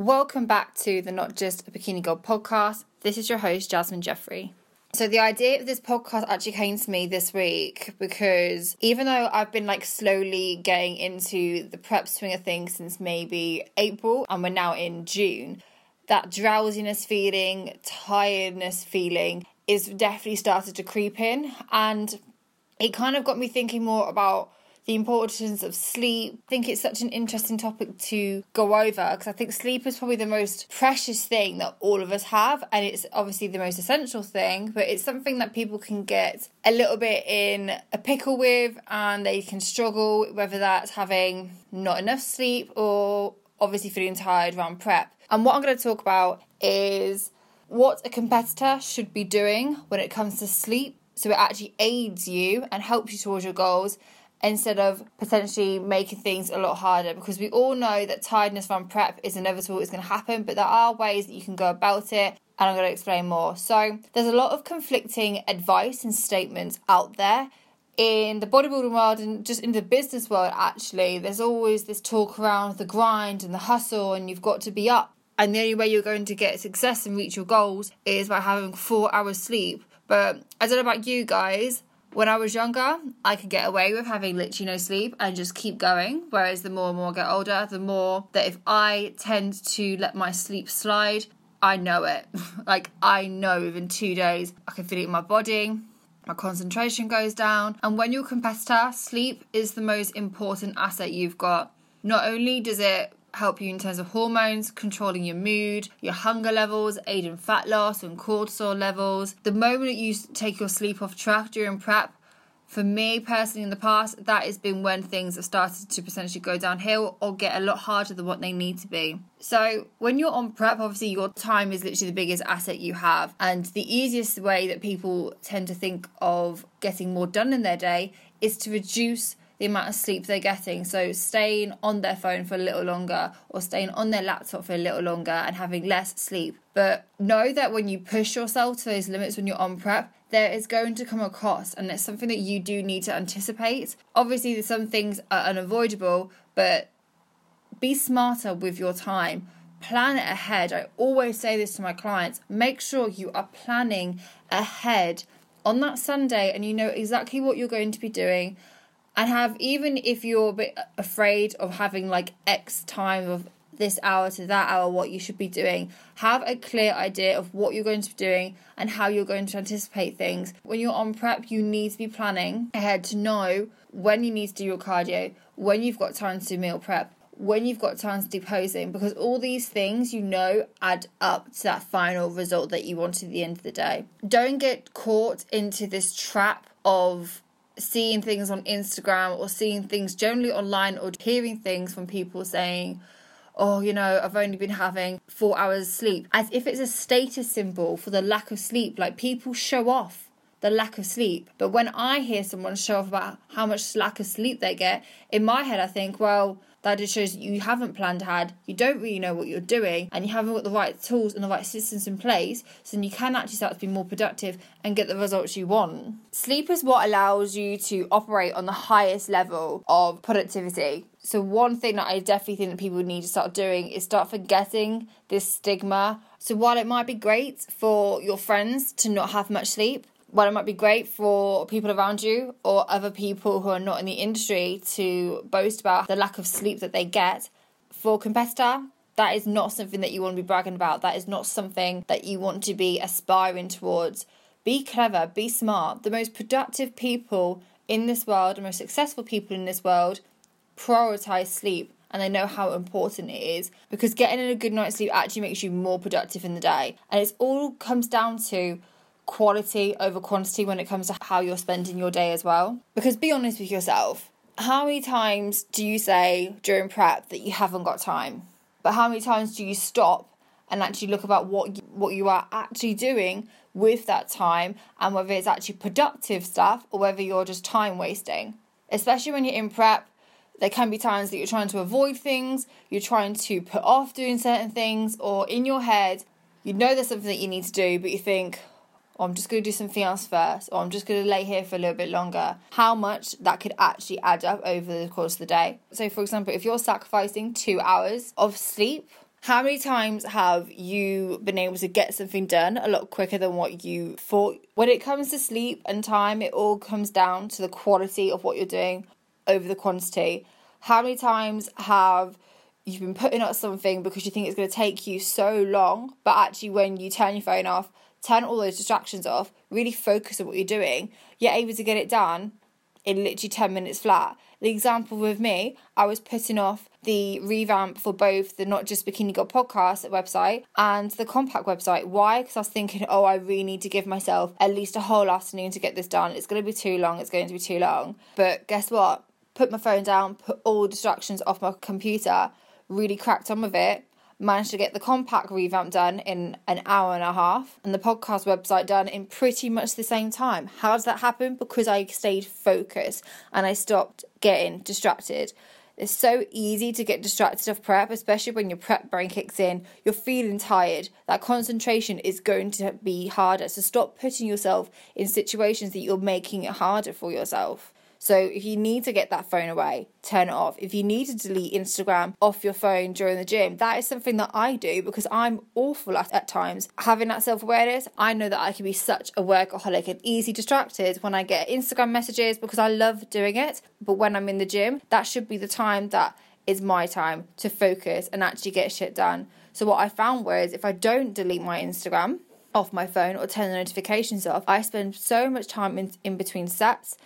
Welcome back to the Not Just a Bikini Girl podcast. This is your host, Jasmine Jeffrey. So, the idea of this podcast actually came to me this week because even though I've been like slowly getting into the prep swing of things since maybe April and we're now in June, that drowsiness feeling, tiredness feeling is definitely started to creep in. And it kind of got me thinking more about the importance of sleep. I think it's such an interesting topic to go over because I think sleep is probably the most precious thing that all of us have, and it's obviously the most essential thing, but it's something that people can get a little bit in a pickle with and they can struggle, whether that's having not enough sleep or obviously feeling tired around prep. And what I'm going to talk about is what a competitor should be doing when it comes to sleep so it actually aids you and helps you towards your goals instead of potentially making things a lot harder because we all know that tiredness from prep is inevitable, it's going to happen, but there are ways that you can go about it. And I'm going to explain more. So, there's a lot of conflicting advice and statements out there in the bodybuilding world and just in the business world, actually. There's always this talk around the grind and the hustle, and you've got to be up. And the only way you're going to get success and reach your goals is by having four hours sleep. But I don't know about you guys, when I was younger, I could get away with having literally no sleep and just keep going. Whereas the more and more I get older, the more that if I tend to let my sleep slide, I know it. like, I know within two days, I can feel it in my body. My concentration goes down. And when you're a competitor, sleep is the most important asset you've got. Not only does it help you in terms of hormones, controlling your mood, your hunger levels, aid in fat loss and cortisol levels. The moment that you take your sleep off track during prep, for me personally in the past, that has been when things have started to potentially go downhill or get a lot harder than what they need to be. So, when you're on prep, obviously your time is literally the biggest asset you have. And the easiest way that people tend to think of getting more done in their day is to reduce the amount of sleep they're getting. So staying on their phone for a little longer or staying on their laptop for a little longer and having less sleep. But know that when you push yourself to those limits when you're on prep, there is going to come a cost and it's something that you do need to anticipate. Obviously, some things are unavoidable, but be smarter with your time. Plan it ahead. I always say this to my clients make sure you are planning ahead on that Sunday and you know exactly what you're going to be doing and have even if you're a bit afraid of having like X time of this hour to that hour what you should be doing have a clear idea of what you're going to be doing and how you're going to anticipate things. When you're on prep you need to be planning ahead to know when you need to do your cardio when you've got time to do meal prep when you've got time to do posing because all these things you know add up to that final result that you want at the end of the day. Don't get caught into this trap of seeing things on Instagram or seeing things generally online or hearing things from people saying, oh, you know, I've only been having four hours sleep, as if it's a status symbol for the lack of sleep. Like people show off the lack of sleep. But when I hear someone show off about how much lack of sleep they get, in my head, I think, well, that just shows you haven't planned ahead, you don't really know what you're doing, and you haven't got the right tools and the right systems in place, so then you can actually start to be more productive and get the results you want. Sleep is what allows you to operate on the highest level of productivity. So, one thing that I definitely think that people need to start doing is start forgetting this stigma. So, while it might be great for your friends to not have much sleep, while it might be great for people around you or other people who are not in the industry to boast about the lack of sleep that they get, for competitor, that is not something that you want to be bragging about. That is not something that you want to be aspiring towards. Be clever, be smart. The most productive people in this world, the most successful people in this world, prioritize sleep and they know how important it is because getting in a good night's sleep actually makes you more productive in the day. And it all comes down to quality over quantity when it comes to how you're spending your day as well. Because be honest with yourself, how many times do you say during prep that you haven't got time? But how many times do you stop and actually look about what you, what you are actually doing with that time and whether it's actually productive stuff or whether you're just time wasting? Especially when you're in prep, there can be times that you're trying to avoid things, you're trying to put off doing certain things, or in your head, you know there's something that you need to do, but you think, or I'm just going to do something else first, or I'm just going to lay here for a little bit longer, how much that could actually add up over the course of the day. So, for example, if you're sacrificing two hours of sleep How many times have you been able to get something done a lot quicker than what you thought? When it comes to sleep and time, it all comes down to the quality of what you're doing over the quantity. How many times have you've been putting up something because you think it's going to take you so long, but actually, when you turn your phone off, turn all those distractions off, really focus on what you're doing, you're able to get it done in literally 10 minutes flat. The example with me, I was putting off the revamp for both the Not Just Bikini Girl podcast website and the Kompak website. Why? Because I was thinking, oh, I really need to give myself at least a whole afternoon to get this done. It's going to be too long. It's going to be too long. But guess what? Put my phone down, put all distractions off my computer, really cracked on with it managed to get the Kompak revamp done in an hour and a half and the podcast website done in pretty much the same time. How does that happen? Because I stayed focused and I stopped getting distracted. It's so easy to get distracted off prep, especially when your prep brain kicks in. You're feeling tired. That concentration is going to be harder. So stop putting yourself in situations that you're making it harder for yourself. So if you need to get that phone away, turn it off. If you need to delete Instagram off your phone during the gym, that is something that I do because I'm awful at, at times. Having that self awareness, I know that I can be such a workaholic and easy distracted when I get Instagram messages because I love doing it. But when I'm in the gym, that should be the time that is my time to focus and actually get shit done. So what I found was if I don't delete my Instagram off my phone or turn the notifications off, I spend so much time in, in between sets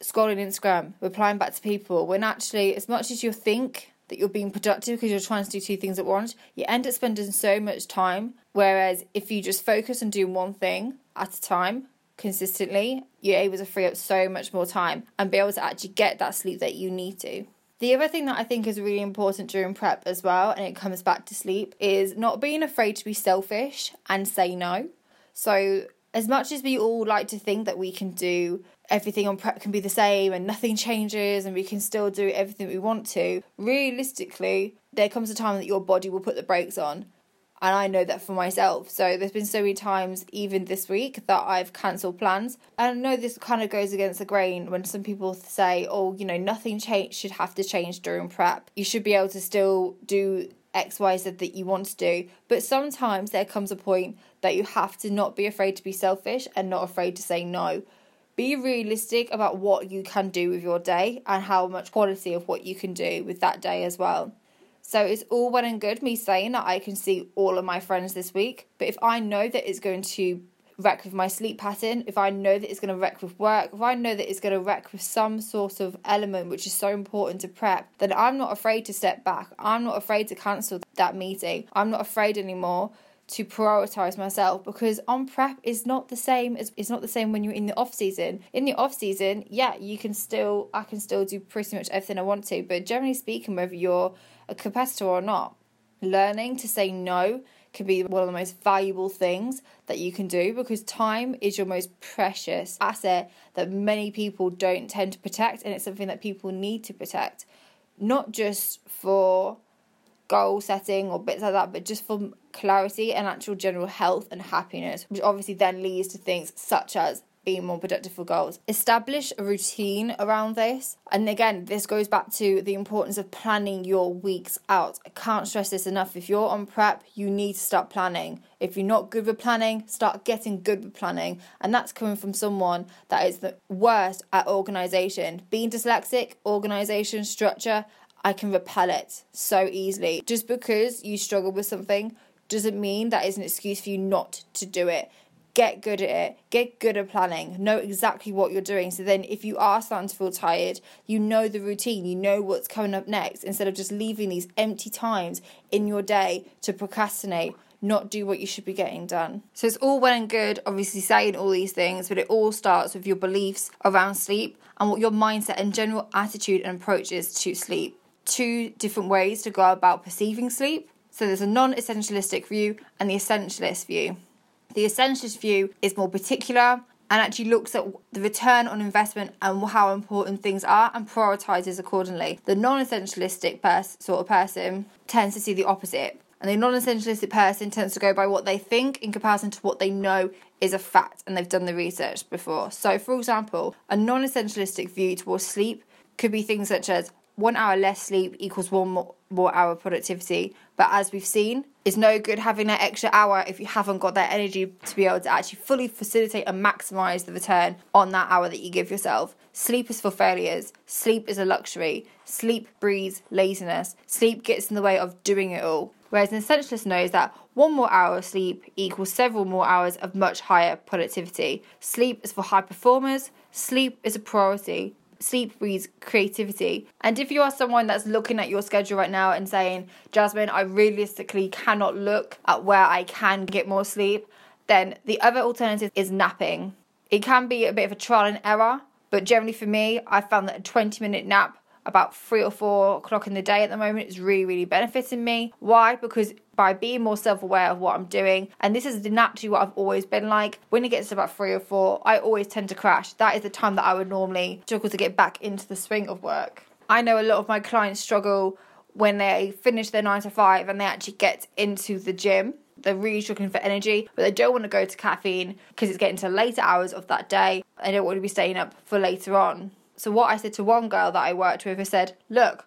scrolling Instagram, replying back to people, when actually, as much as you think that you're being productive because you're trying to do two things at once, you end up spending so much time. Whereas if you just focus on doing one thing at a time consistently, you're able to free up so much more time and be able to actually get that sleep that you need to. The other thing that I think is really important during prep as well, and it comes back to sleep, is not being afraid to be selfish and say no. So, as much as we all like to think that we can do everything on prep can be the same and nothing changes and we can still do everything we want to, realistically, there comes a time that your body will put the brakes on. And I know that for myself. So there's been so many times, even this week, that I've cancelled plans. And I know this kind of goes against the grain when some people say, oh, you know, nothing change should have to change during prep. You should be able to still do X, Y, Z that you want to do. But sometimes there comes a point that you have to not be afraid to be selfish and not afraid to say no be realistic about what you can do with your day and how much quality of what you can do with that day as well. So it's all well and good me saying that I can see all of my friends this week, but if I know that it's going to wreck with my sleep pattern, if I know that it's going to wreck with work, if I know that it's going to wreck with some sort of element which is so important to prep, then I'm not afraid to step back. I'm not afraid to cancel that meeting. I'm not afraid anymore to prioritize myself because on prep is not the same as it's not the same when you're in the off season. In the off season, yeah, you can still I can still do pretty much everything I want to, but generally speaking, whether you're a competitor or not, learning to say no can be one of the most valuable things that you can do because time is your most precious asset that many people don't tend to protect and it's something that people need to protect not just for goal setting or bits like that, but just for clarity and actual general health and happiness, which obviously then leads to things such as being more productive for goals. Establish a routine around this. And again, this goes back to the importance of planning your weeks out. I can't stress this enough. If you're on prep, you need to start planning. If you're not good with planning, start getting good with planning. And that's coming from someone that is the worst at organization. Being dyslexic, organization, structure, I can repel it so easily. Just because you struggle with something doesn't mean that is an excuse for you not to do it. Get good at it. Get good at planning. Know exactly what you're doing. So then, if you are starting to feel tired, you know the routine, you know what's coming up next instead of just leaving these empty times in your day to procrastinate not do what you should be getting done. So it's all well and good, obviously, saying all these things, but it all starts with your beliefs around sleep and what your mindset and general attitude and approach is to sleep two different ways to go about perceiving sleep. So there's a non essentialistic view and the essentialist view. The essentialist view is more particular and actually looks at the return on investment and how important things are and prioritizes accordingly. The non essentialistic pers- sort of person tends to see the opposite. And the non essentialistic person tends to go by what they think in comparison to what they know is a fact and they've done the research before. So, for example, a non essentialistic view towards sleep could be things such as one hour less sleep equals one more, more hour productivity. But as we've seen, it's no good having that extra hour if you haven't got that energy to be able to actually fully facilitate and maximize the return on that hour that you give yourself. Sleep is for failures. Sleep is a luxury. Sleep breeds laziness. Sleep gets in the way of doing it all. Whereas an essentialist knows that one more hour of sleep equals several more hours of much higher productivity. Sleep is for high performers. Sleep is a priority sleep breeds creativity. And if you are someone that's looking at your schedule right now and saying, Jasmine, I realistically cannot look at where I can get more sleep, then the other alternative is napping. It can be a bit of a trial and error, but generally for me, I found that a 20 minute nap about three or four o'clock in the day at the moment is really, really benefiting me. Why? Because by being more self aware of what I'm doing, and this is naturally what I've always been like, when it gets to about three or four, I always tend to crash. That is the time that I would normally struggle to get back into the swing of work. I know a lot of my clients struggle when they finish their nine to five and they actually get into the gym they're really struggling for energy, but they don't want to go to caffeine because it's getting to later hours of that day. They don't want to be staying up for later on. So what I said to one girl that I worked with, I said, look,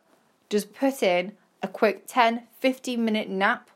just put in a quick 10, 15 minute nap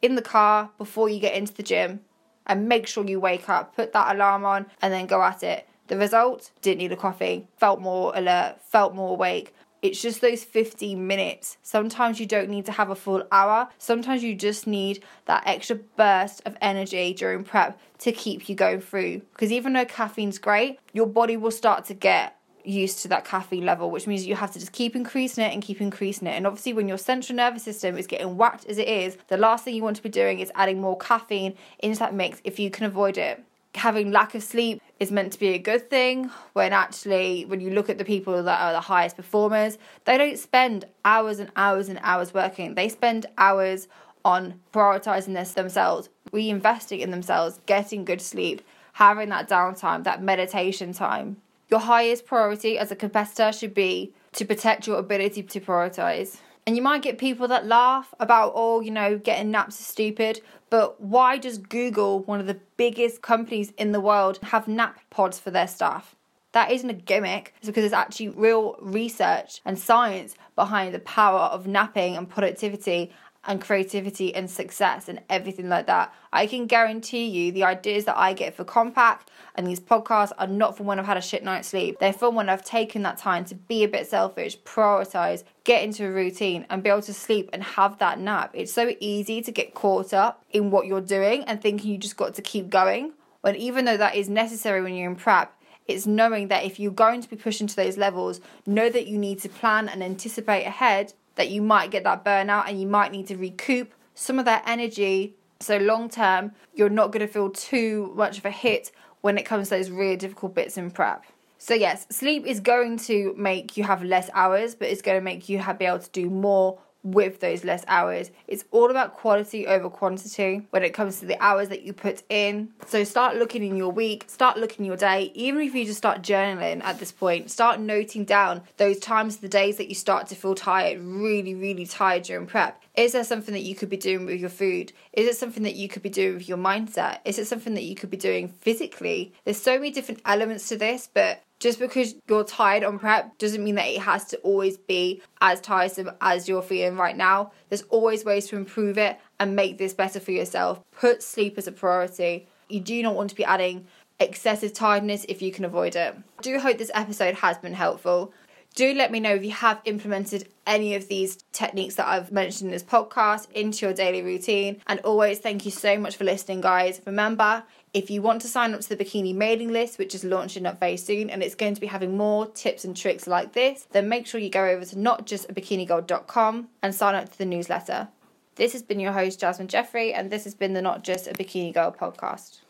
in the car before you get into the gym and make sure you wake up, put that alarm on and then go at it. The result, didn't need a coffee, felt more alert, felt more awake. It's just those 15 minutes. Sometimes you don't need to have a full hour. Sometimes you just need that extra burst of energy during prep to keep you going through. Because even though caffeine's great, your body will start to get used to that caffeine level, which means you have to just keep increasing it and keep increasing it. And obviously, when your central nervous system is getting whacked as it is, the last thing you want to be doing is adding more caffeine into that mix if you can avoid it. Having lack of sleep is meant to be a good thing when actually, when you look at the people that are the highest performers, they don't spend hours and hours and hours working. They spend hours on prioritizing this themselves, reinvesting in themselves, getting good sleep, having that downtime, that meditation time your highest priority as a competitor should be to protect your ability to prioritize. And you might get people that laugh about, oh, you know, getting naps is stupid. But why does Google, one of the biggest companies in the world, have nap pods for their staff? That isn't a gimmick. It's because there's actually real research and science behind the power of napping and productivity and creativity and success and everything like that. I can guarantee you the ideas that I get for Kompak and these podcasts are not from when I've had a shit night's sleep. They're from when I've taken that time to be a bit selfish, prioritize, get into a routine, and be able to sleep and have that nap. It's so easy to get caught up in what you're doing and thinking you just got to keep going. When even though that is necessary when you're in prep, it's knowing that if you're going to be pushing to those levels, know that you need to plan and anticipate ahead that you might get that burnout and you might need to recoup some of that energy. So, long term, you're not going to feel too much of a hit when it comes to those really difficult bits in prep. So, yes, sleep is going to make you have less hours, but it's going to make you have, be able to do more with those less hours. It's all about quality over quantity when it comes to the hours that you put in. So start looking in your week, start looking your day, even if you just start journaling at this point, start noting down those times, the days that you start to feel tired, really, really tired during prep. Is there something that you could be doing with your food? Is it something that you could be doing with your mindset? Is it something that you could be doing physically? There's so many different elements to this, but just because you're tired on prep doesn't mean that it has to always be as tiresome as you're feeling right now. There's always ways to improve it and make this better for yourself. Put sleep as a priority. You do not want to be adding excessive tiredness if you can avoid it. I do hope this episode has been helpful. Do let me know if you have implemented any of these techniques that I've mentioned in this podcast into your daily routine. And always, thank you so much for listening, guys. Remember, if you want to sign up to the bikini mailing list, which is launching up very soon, and it's going to be having more tips and tricks like this, then make sure you go over to notjustabikinigirl.com and sign up to the newsletter. This has been your host, Jasmine Jeffrey, and this has been the Not Just a Bikini Girl podcast.